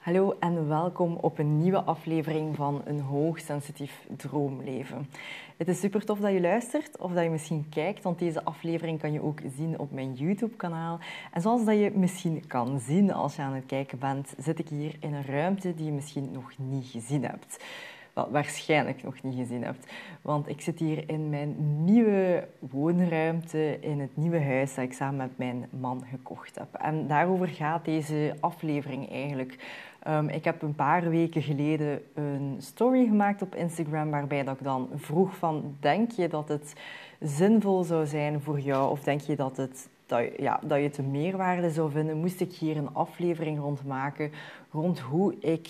Hallo en welkom op een nieuwe aflevering van een hoogsensitief droomleven. Het is super tof dat je luistert of dat je misschien kijkt, want deze aflevering kan je ook zien op mijn YouTube-kanaal. En zoals dat je misschien kan zien als je aan het kijken bent, zit ik hier in een ruimte die je misschien nog niet gezien hebt waarschijnlijk nog niet gezien hebt. Want ik zit hier in mijn nieuwe woonruimte, in het nieuwe huis dat ik samen met mijn man gekocht heb. En daarover gaat deze aflevering eigenlijk. Um, ik heb een paar weken geleden een story gemaakt op Instagram waarbij dat ik dan vroeg van, denk je dat het zinvol zou zijn voor jou of denk je dat het dat, ja, dat je het een meerwaarde zou vinden, moest ik hier een aflevering rond maken rond hoe ik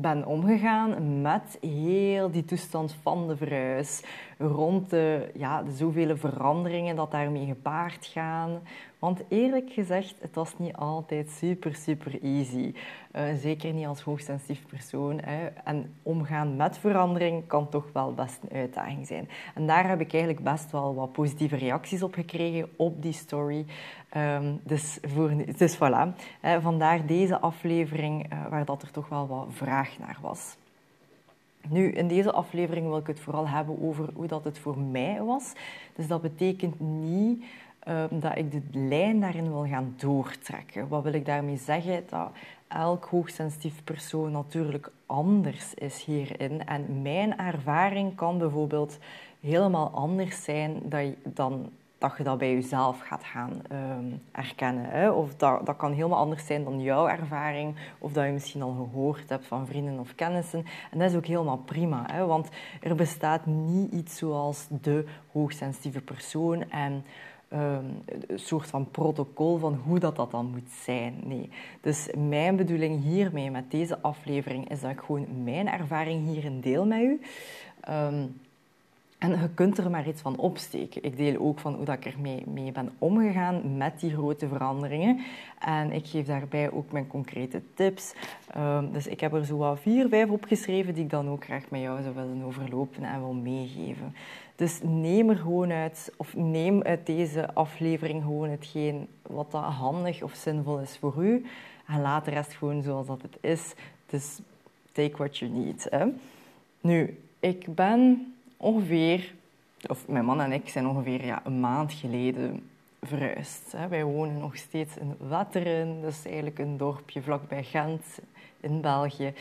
ben omgegaan met heel die toestand van de verhuis. Rond de, ja, de zoveel veranderingen dat daarmee gepaard gaan. Want eerlijk gezegd, het was niet altijd super, super easy. Uh, zeker niet als hoogsensitief persoon. Hè. En omgaan met verandering kan toch wel best een uitdaging zijn. En daar heb ik eigenlijk best wel wat positieve reacties op gekregen op die story. Um, dus, voor, dus voilà, vandaar deze aflevering uh, waar dat er toch wel wat vraag naar was. Nu, in deze aflevering wil ik het vooral hebben over hoe dat het voor mij was. Dus dat betekent niet um, dat ik de lijn daarin wil gaan doortrekken. Wat wil ik daarmee zeggen? Dat elk hoogsensitief persoon natuurlijk anders is hierin. En mijn ervaring kan bijvoorbeeld helemaal anders zijn dan dat je dat bij jezelf gaat gaan um, erkennen. Hè? Of dat, dat kan helemaal anders zijn dan jouw ervaring, of dat je misschien al gehoord hebt van vrienden of kennissen. En dat is ook helemaal prima, hè? want er bestaat niet iets zoals de hoogsensitieve persoon en um, een soort van protocol van hoe dat, dat dan moet zijn. Nee. Dus mijn bedoeling hiermee met deze aflevering is dat ik gewoon mijn ervaring hierin deel met u. Um, en je kunt er maar iets van opsteken. Ik deel ook van hoe dat ik ermee mee ben omgegaan met die grote veranderingen. En ik geef daarbij ook mijn concrete tips. Um, dus ik heb er zo wat vier, vijf opgeschreven die ik dan ook graag met jou zou willen overlopen en wil meegeven. Dus neem er gewoon uit, of neem uit deze aflevering gewoon hetgeen wat dat handig of zinvol is voor u. En laat de rest gewoon zoals dat het is. Dus take what you need. Hè. Nu, ik ben ongeveer, of mijn man en ik zijn ongeveer ja, een maand geleden verhuisd. Wij wonen nog steeds in Wetteren, dat is eigenlijk een dorpje vlakbij Gent in België.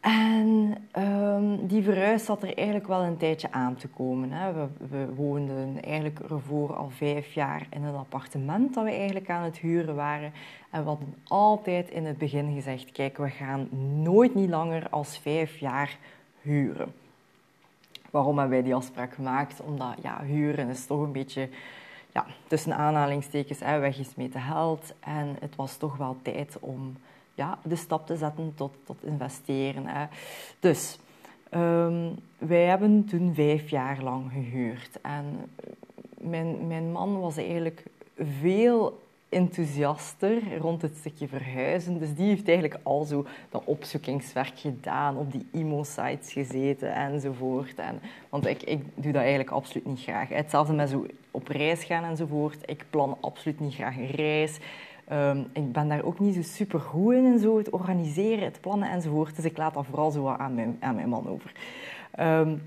En um, die verhuis zat er eigenlijk wel een tijdje aan te komen. Hè. We, we, woonden eigenlijk ervoor al vijf jaar in een appartement dat we eigenlijk aan het huren waren. En we hadden altijd in het begin gezegd, kijk, we gaan nooit niet langer als vijf jaar huren. Waarom hebben wij die afspraak gemaakt? Omdat ja, huren is toch een beetje ja, tussen aanhalingstekens hè, weggesmeten geld. En het was toch wel tijd om ja, de stap te zetten tot, tot investeren. Hè. Dus um, wij hebben toen vijf jaar lang gehuurd. En mijn, mijn man was eigenlijk veel enthousiaster rond het stukje verhuizen. Dus die heeft eigenlijk al zo dat opzoekingswerk gedaan, op die emo-sites gezeten enzovoort. En, want ik, ik doe dat eigenlijk absoluut niet graag. Hetzelfde met zo op reis gaan enzovoort. Ik plan absoluut niet graag een reis. Um, ik ben daar ook niet zo super goed in, en zo, het organiseren, het plannen enzovoort. Dus ik laat dat vooral zo aan mijn, aan mijn man over. Um,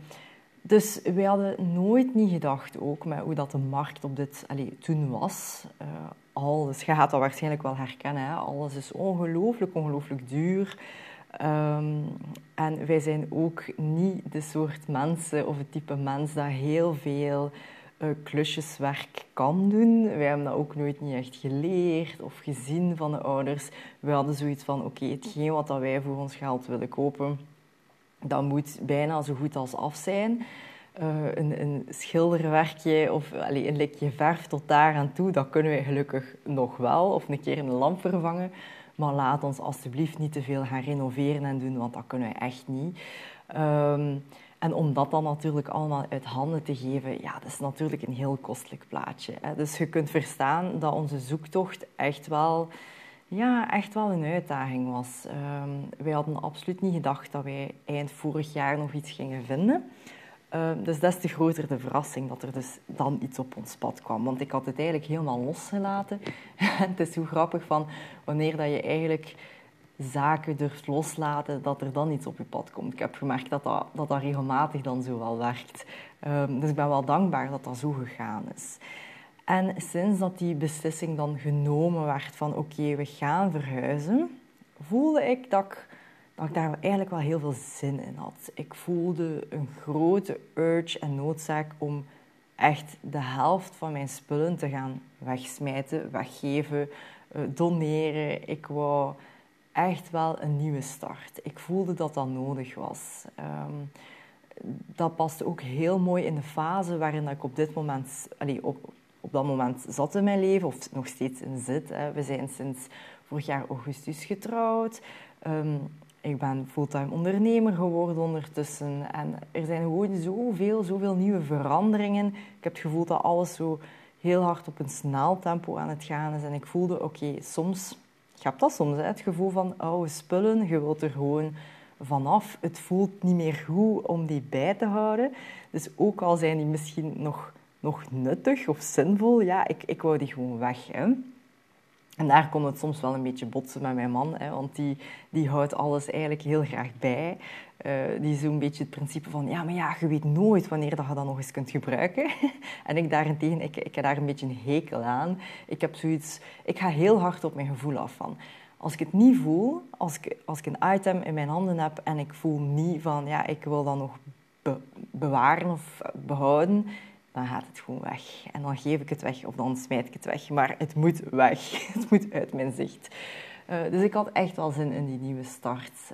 dus wij hadden nooit niet gedacht ook met hoe dat de markt op dit allez, toen was. Uh, alles, je gaat dat waarschijnlijk wel herkennen. Hè? Alles is ongelooflijk, ongelooflijk duur. Um, en wij zijn ook niet de soort mensen of het type mens dat heel veel uh, klusjeswerk kan doen. Wij hebben dat ook nooit niet echt geleerd of gezien van de ouders. We hadden zoiets van, oké, hetgeen wat dat wij voor ons geld willen kopen, dat moet bijna zo goed als af zijn. Uh, een, een, schilderwerkje of een likje verf tot daar aan toe, dat kunnen wij gelukkig nog wel. Of een keer een lamp vervangen. Maar laat ons alsjeblieft niet te veel gaan renoveren en doen, want dat kunnen wij echt niet. Um, en om dat dan natuurlijk allemaal uit handen te geven, ja, dat is natuurlijk een heel kostelijk plaatje. Hè. Dus je kunt verstaan dat onze zoektocht echt wel ja, echt wel een uitdaging was. Um, wij hadden absoluut niet gedacht dat wij eind vorig jaar nog iets gingen vinden. Um, dus is te groter de verrassing dat er dus dan iets op ons pad kwam. Want ik had het eigenlijk helemaal losgelaten. en het is zo grappig van wanneer dat je eigenlijk zaken durft loslaten, dat er dan iets op je pad komt. Ik heb gemerkt dat dat, dat, dat regelmatig dan zo wel werkt. Um, dus ik ben wel dankbaar dat dat zo gegaan is. En sinds dat die beslissing dan genomen werd van oké, we gaan verhuizen, voelde ik dat, ik dat ik daar eigenlijk wel heel veel zin in had. Ik voelde een grote urge en noodzaak om echt de helft van mijn spullen te gaan wegsmijten, weggeven, eh, doneren. Ik wou echt wel een nieuwe start. Ik voelde dat dat nodig was. Ehm, dat paste ook heel mooi in de fase waarin ik op dit moment, allee, op, op dat moment zat in mijn leven, of nog steeds in zit. Hè. We zijn sinds vorig jaar augustus getrouwd. Ehm, ik ben fulltime ondernemer geworden ondertussen. En er zijn gewoon zoveel, zoveel nieuwe veranderingen. Ik heb het gevoel dat alles zo heel hard op een snel tempo aan het gaan is. En ik voelde, oké, soms... Je hebt dat soms, het gevoel van oude spullen. Je wilt er gewoon vanaf. Het voelt niet meer goed om die bij te houden. Dus ook al zijn die misschien nog, nog nuttig of zinvol, ja, ik, ik wou die gewoon weg. Hè. En daar komt het soms wel een beetje botsen met mijn man, hè, want die, die houdt alles eigenlijk heel graag bij. Uh, die is zo'n beetje het principe van, ja, maar ja, je weet nooit wanneer dat je dat nog eens kunt gebruiken. en ik daarentegen, ik, ik heb daar een beetje een hekel aan. Ik heb zoiets, ik ga heel hard op mijn gevoel af van. Als ik het niet voel, als ik, als ik een item in mijn handen heb en ik voel niet van, ja, ik wil dat nog bewaren of behouden, dan gaat het gewoon weg. En dan geef ik het weg of dan smijt ik het weg. Maar het moet weg. Het moet uit mijn zicht. Uh, dus ik had echt wel zin in die nieuwe start.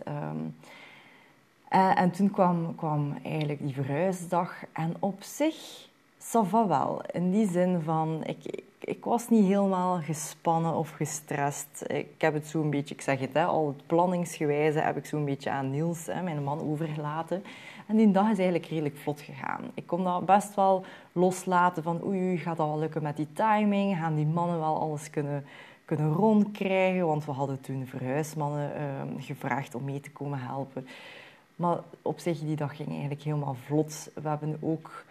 En, en, toen kwam, kwam eigenlijk die verhuisdag. En op zich, ça va wel. In die zin van, ik, ik, ik, was niet helemaal gespannen of gestrest. Ik heb het zo'n beetje, ik zeg het, hè, al het planningsgewijze heb ik zo'n beetje aan Niels, hè, mijn man, overgelaten. En die dag is eigenlijk redelijk vlot gegaan. Ik kon dat best wel loslaten van oei, gaat dat wel lukken met die timing? Gaan die mannen wel alles kunnen, kunnen rondkrijgen? Want we hadden toen verhuismannen uh, gevraagd om mee te komen helpen. Maar op zich, die dag ging eigenlijk helemaal vlot. We hebben ook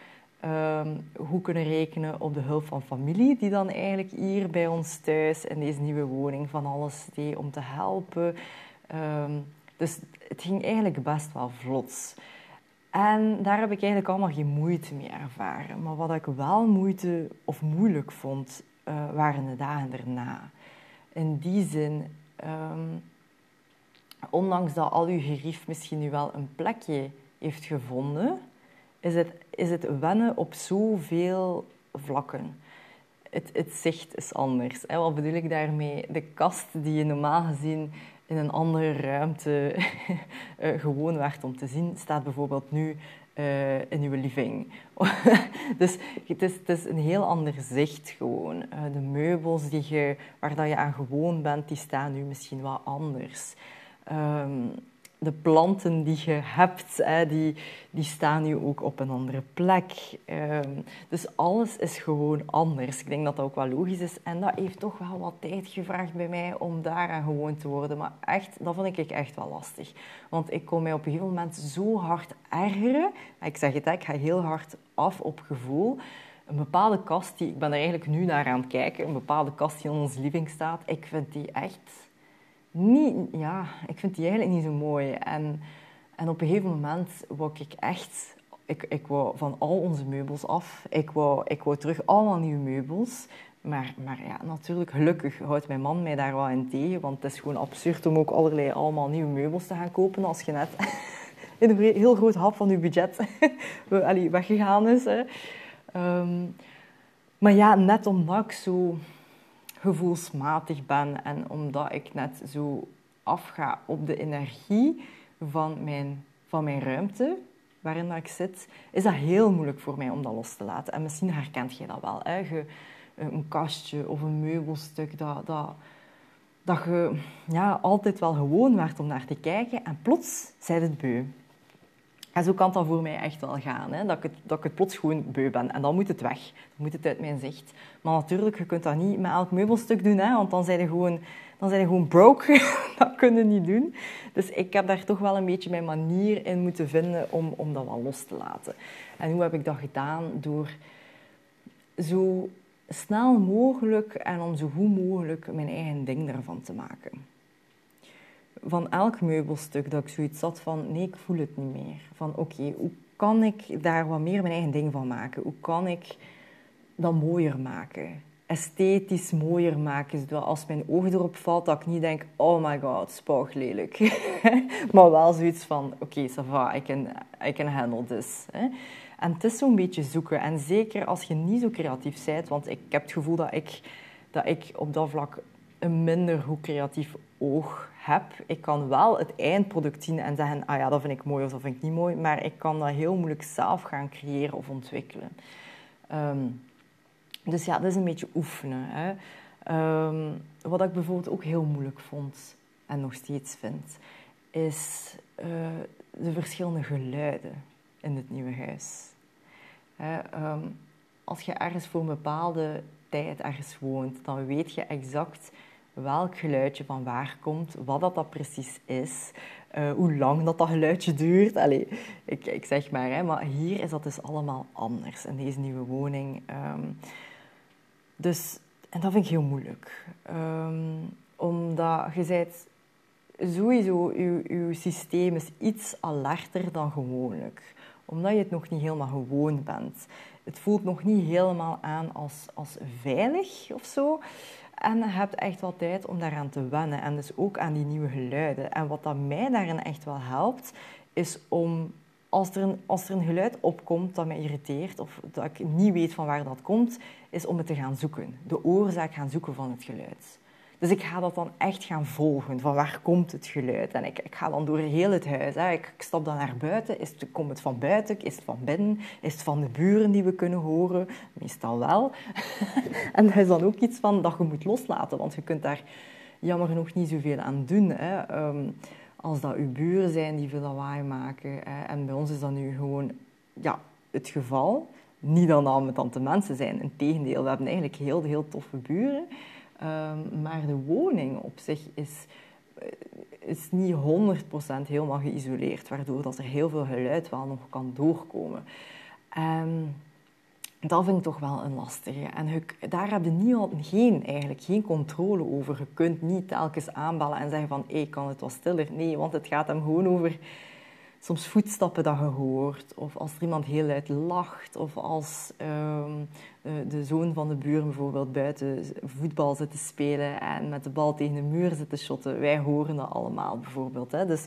goed kunnen rekenen op de hulp van familie, die dan eigenlijk hier bij ons thuis in deze nieuwe woning van alles deed om te helpen. Um, dus het ging eigenlijk best wel vlot. En daar heb ik eigenlijk allemaal geen moeite mee ervaren. Maar wat ik wel moeite of moeilijk vond, uh, waren de dagen erna. In die zin, um, ondanks dat al uw gerief misschien nu wel een plekje heeft gevonden, is het, is het wennen op zoveel vlakken. Het, het zicht is anders. Hè? Wat bedoel ik daarmee? De kast die je normaal gezien in een andere ruimte uh, gewoon werd om te zien, staat bijvoorbeeld nu uh, in uw living. dus het is, een heel ander zicht gewoon. Uh, de meubels die je, waar dat je aan gewoon bent, die staan nu misschien wat anders. Um, de planten die je hebt, hè, die, die staan nu ook op een andere plek. Um, dus alles is gewoon anders. Ik denk dat dat ook wel logisch is. En dat heeft toch wel wat tijd gevraagd bij mij om daaraan gewoon te worden. Maar echt, dat vond ik echt wel lastig. Want ik kon mij op een gegeven moment zo hard ergeren. Ik zeg het, ik ga heel hard af op gevoel. Een bepaalde kast, die, ik ben er eigenlijk nu naar aan het kijken, een bepaalde kast die in ons living staat, ik vind die echt ja, ik vind die eigenlijk niet zo mooi. En, en op een gegeven moment wou ik echt, ik, ik wou van al onze meubels af. Ik wou, ik wou terug allemaal nieuwe meubels. Maar, maar ja, natuurlijk, gelukkig houdt mijn man mij daar wel in tegen. Want het is gewoon absurd om ook allerlei allemaal nieuwe meubels te gaan kopen als je net in een heel groot hap van je budget weggegaan is. Hè. Um, maar ja, net omdat ik zo gevoelsmatig ben en omdat ik net zo afga op de energie van mijn, van mijn ruimte waarin ik zit, is dat heel moeilijk voor mij om dat los te laten. En misschien herkent je dat wel. Hè? Een kastje of een meubelstuk dat, dat, dat je ja, altijd wel gewoon werd om naar te kijken en plots zei het beu. En zo kan dat voor mij echt wel gaan. Hè? Dat, ik het, dat ik het plots gewoon beu ben. En dan moet het weg. Dan moet het uit mijn zicht. Maar natuurlijk, je kunt dat niet met elk meubelstuk doen. Hè? Want dan zijn je gewoon, dan zijn gewoon broke. dat kun je niet doen. Dus ik heb daar toch wel een beetje mijn manier in moeten vinden om, om dat wel los te laten. En hoe heb ik dat gedaan? Door zo snel mogelijk en om zo goed mogelijk mijn eigen ding ervan te maken van elk meubelstuk dat ik zoiets had van, nee, ik voel het niet meer. Van, oké, hoe kan ik daar wat meer mijn eigen ding van maken? Hoe kan ik dat mooier maken? Esthetisch mooier maken, zodat als mijn oog erop valt, dat ik niet denk, oh my god, spoog lelijk. maar wel zoiets van, oké, okay, ça va, I can, handle this. En het is zo'n beetje zoeken. En zeker als je niet zo creatief bent, want ik heb het gevoel dat ik, dat ik op dat vlak een minder goed creatief oog heb. Ik kan wel het eindproduct zien en zeggen, ah ja, dat vind ik mooi of dat vind ik niet mooi, maar ik kan dat heel moeilijk zelf gaan creëren of ontwikkelen. Ehm, dus ja, dat is een beetje oefenen. Hè. Ehm, wat ik bijvoorbeeld ook heel moeilijk vond en nog steeds vind, is uh, de verschillende geluiden in het nieuwe huis. Hè, ehm, als je ergens voor een bepaalde tijd ergens woont, dan weet je exact welk geluidje van waar komt, wat dat, dat precies is, uh, hoe lang dat, dat geluidje duurt. Allee, ik, ik zeg maar, hè, maar hier is dat dus allemaal anders in deze nieuwe woning. Um, dus, en dat vind ik heel moeilijk. Um, omdat je bent sowieso, je, je systeem is iets alerter dan gewoonlijk. Omdat je het nog niet helemaal gewoon bent. Het voelt nog niet helemaal aan als, als veilig of zo. En je hebt echt wel tijd om daaraan te wennen. En dus ook aan die nieuwe geluiden. En wat dat mij daarin echt wel helpt, is om als er, een, als er een geluid opkomt dat mij irriteert of dat ik niet weet van waar dat komt, is om het te gaan zoeken. De oorzaak gaan zoeken van het geluid. Dus ik ga dat dan echt gaan volgen, van waar komt het geluid? En ik, ik ga dan door heel het huis. Hè. Ik, ik, stap dan naar buiten. Is het, komt het van buiten? Is het van binnen? Is het van de buren die we kunnen horen? Meestal wel. en dat is dan ook iets van dat je moet loslaten, want je kunt daar jammer genoeg niet zoveel aan doen. Hè. Ehm, als dat uw buren zijn die veel lawaai maken. Hè. En bij ons is dat nu gewoon ja, het geval. Niet dat we tante mensen zijn. Integendeel, we hebben eigenlijk heel, heel toffe buren. Um, maar de woning op zich is, eh, is niet 100% helemaal geïsoleerd, waardoor dat er heel veel geluid wel nog kan doorkomen. Um, dat vind ik toch wel een lastige. En daar heb je niet, geen, eigenlijk, geen controle over. Je kunt niet telkens aanbellen en zeggen van hey, kan het wat stiller. Nee, want het gaat hem gewoon over soms voetstappen dat je hoort, of als er iemand heel luid lacht, of als ehm, de zoon van de buur bijvoorbeeld buiten voetbal zit te spelen en met de bal tegen de muur zit te shotten. Wij horen dat allemaal bijvoorbeeld. Hè. Dus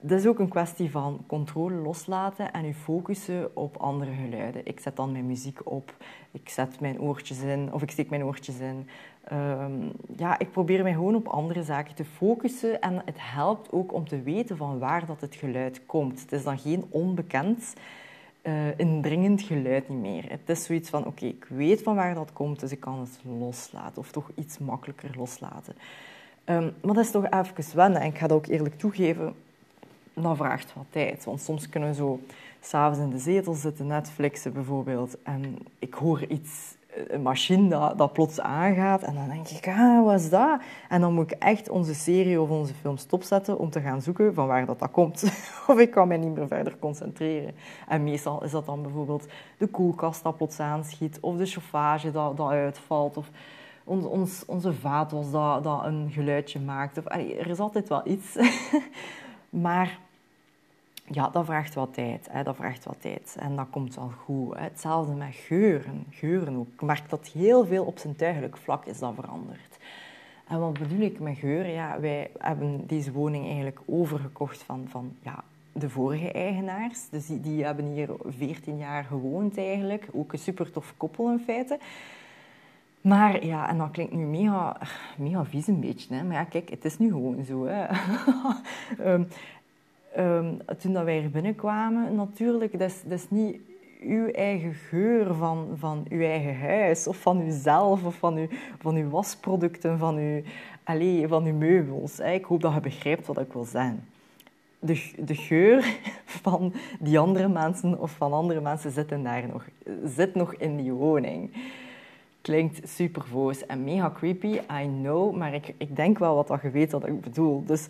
dat is ook een kwestie van controle loslaten en je focussen op andere geluiden. Ik zet dan mijn muziek op, ik zet mijn oortjes in of ik steek mijn oortjes in. Ehm, ja, ik probeer mij gewoon op andere zaken te focussen en het helpt ook om te weten van waar dat het geluid komt. Het is dan geen onbekend, uh, indringend geluid niet meer. Het is zoiets van, oké, ik weet van waar dat komt, dus ik kan het loslaten of toch iets makkelijker loslaten. Um, maar dat is toch even wennen en ik ga dat ook eerlijk toegeven, dat vraagt wat tijd. Want soms kunnen we zo s'avonds in de zetel zitten, Netflixen bijvoorbeeld, en ik hoor iets, een machine dat, dat plots aangaat, en dan denk ik, ah, wat is dat? En dan moet ik echt onze serie of onze film stopzetten om te gaan zoeken van waar dat, dat komt. of ik kan mij niet meer verder concentreren. En meestal is dat dan bijvoorbeeld de koelkast dat plots aanschiet, of de chauffage dat, dat uitvalt, of ons, onze vaatwas dat, dat een geluidje maakt. Of, er is altijd wel iets. maar ja, dat vraagt wat tijd. Hè. Dat vraagt wat tijd. En dat komt wel goed. Hè. Hetzelfde met geuren. Geuren ook. Ik merk dat heel veel op zijn tuigelijk vlak is dat veranderd. En wat bedoel ik met geuren? Ja, wij hebben deze woning eigenlijk overgekocht van, van ja, de vorige eigenaars. Dus die, die hebben hier 14 jaar gewoond eigenlijk. Ook een super tof koppel in feite. Maar ja, en dat klinkt nu mega, mega vies een beetje. Hè? Maar ja, kijk, het is nu gewoon zo. Hè? um, um, toen dat wij er binnenkwamen, natuurlijk, dat is, dat is niet uw eigen geur van, van uw eigen huis, of van uzelf, of van uw, van uw wasproducten, van uw, allez, van uw meubels. Ik hoop dat je begrijpt wat ik wil zeggen. De, de geur van die andere mensen of van andere mensen zit, daar nog, zit nog in die woning. Klinkt super voos en mega creepy, I know, maar ik, ik denk wel wat dat je weet wat ik bedoel. Dus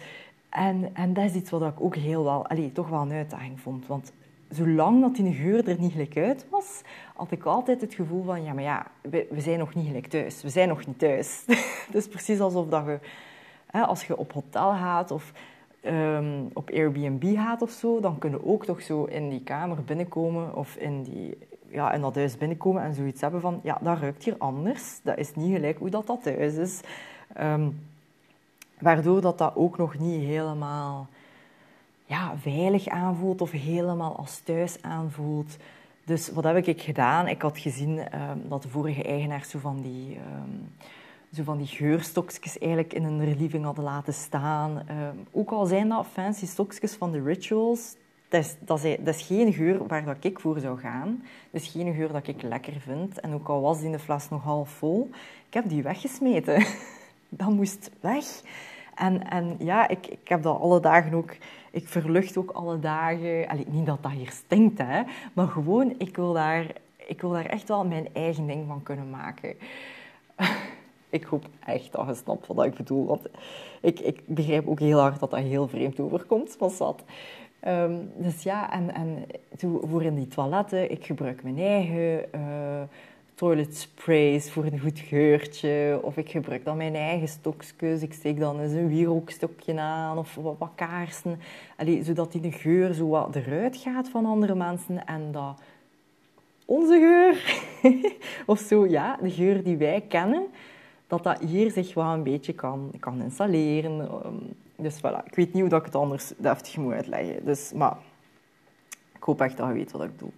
en, en dat is iets wat ik ook heel wel, allez, toch wel een uitdaging vond. Want zolang dat die geur er niet gelijk uit was, had ik altijd het gevoel van, ja, maar ja, we, zijn nog niet gelijk thuis. We zijn nog niet thuis. is precies alsof dat je als je op hotel gaat of ehm, op Airbnb gaat of zo, dan kunnen ook toch zo in die kamer binnenkomen of in, die, ja, in dat huis binnenkomen en zoiets hebben van, ja, dat ruikt hier anders. Dat is niet gelijk hoe dat, dat thuis is. Ehm, waardoor dat, dat ook nog niet helemaal ja, veilig aanvoelt of helemaal als thuis aanvoelt. Dus wat heb ik gedaan? Ik had gezien ehm, dat de vorige eigenaar zo van die, zo van die geurstokjes eigenlijk in een relieving hadden laten staan. Ehm, ook al zijn dat fancy stokjes van de rituals, dat is, dat, is, dat is, geen geur waar dat ik voor zou gaan. Dat is geen geur dat ik lekker vind. En ook al was die in de fles nog half vol, ik heb die weggesmeten. dat moest weg. En, en ja, ik, ik heb dat alle dagen ook... Ik verlucht ook alle dagen... Niet dat dat hier stinkt, hè. Maar gewoon, ik wil daar, ik wil daar echt wel mijn eigen ding van kunnen maken. ik hoop echt dat je snapt wat ik bedoel. Want ik, ik begrijp ook heel hard dat dat heel vreemd overkomt, maar zat. Um, dus ja, en, en voor in die toiletten, ik gebruik mijn eigen... Uh, toilet sprays voor een goed geurtje. Of ik gebruik dan mijn eigen stokjes. Ik steek dan eens een wierookstokje aan of wat, wat kaarsen. Allee, zodat die de geur zo wat eruit gaat van andere mensen. En dat onze geur, of zo, ja, de geur die wij kennen, dat dat hier zich wel een beetje kan, kan installeren. Ehm, dus voilà, ik weet niet hoe ik het anders deftig moet uitleggen. Dus, maar ik hoop echt dat je weet wat ik bedoel.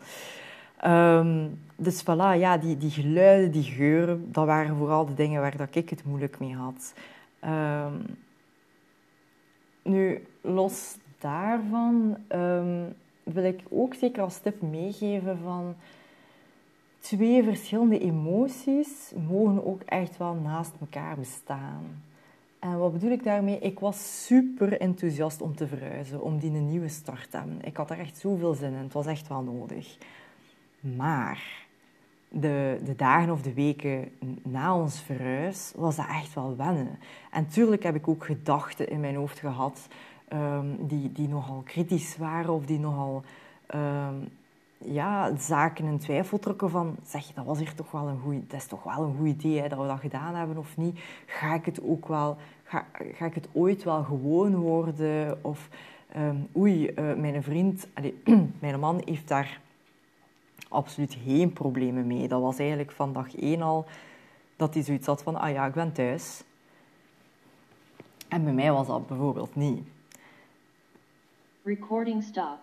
Um, dus voilà, ja, die, die geluiden, die geuren, dat waren vooral de dingen waar dat ik het moeilijk mee had. Um, nu, los daarvan wil ik ook zeker als tip meegeven van twee verschillende emoties mogen ook echt wel naast elkaar bestaan. En wat bedoel ik daarmee? Ik was super enthousiast om te verhuizen, om die een nieuwe start te hebben. Ik had er echt zoveel zin in. Het was echt wel nodig. Maar de, de dagen of de weken na ons verhuis was dat echt wel wennen. En tuurlijk heb ik ook gedachten in mijn hoofd gehad um, die, die nogal kritisch waren of die nogal um, ja, zaken in twijfel trokken van zeg, dat was hier toch wel een goed, dat is toch wel een goed idee hè, dat we dat gedaan hebben of niet. Ga ik het ook wel, ga, ga ik het ooit wel gewoon worden? Of um, oei, uh, mijn vriend, mijn man heeft daar absoluut geen problemen mee. Dat was eigenlijk van dag één al dat hij zoiets had van, ah ja, ik ben thuis. En bij mij was dat bijvoorbeeld niet. Recording stop.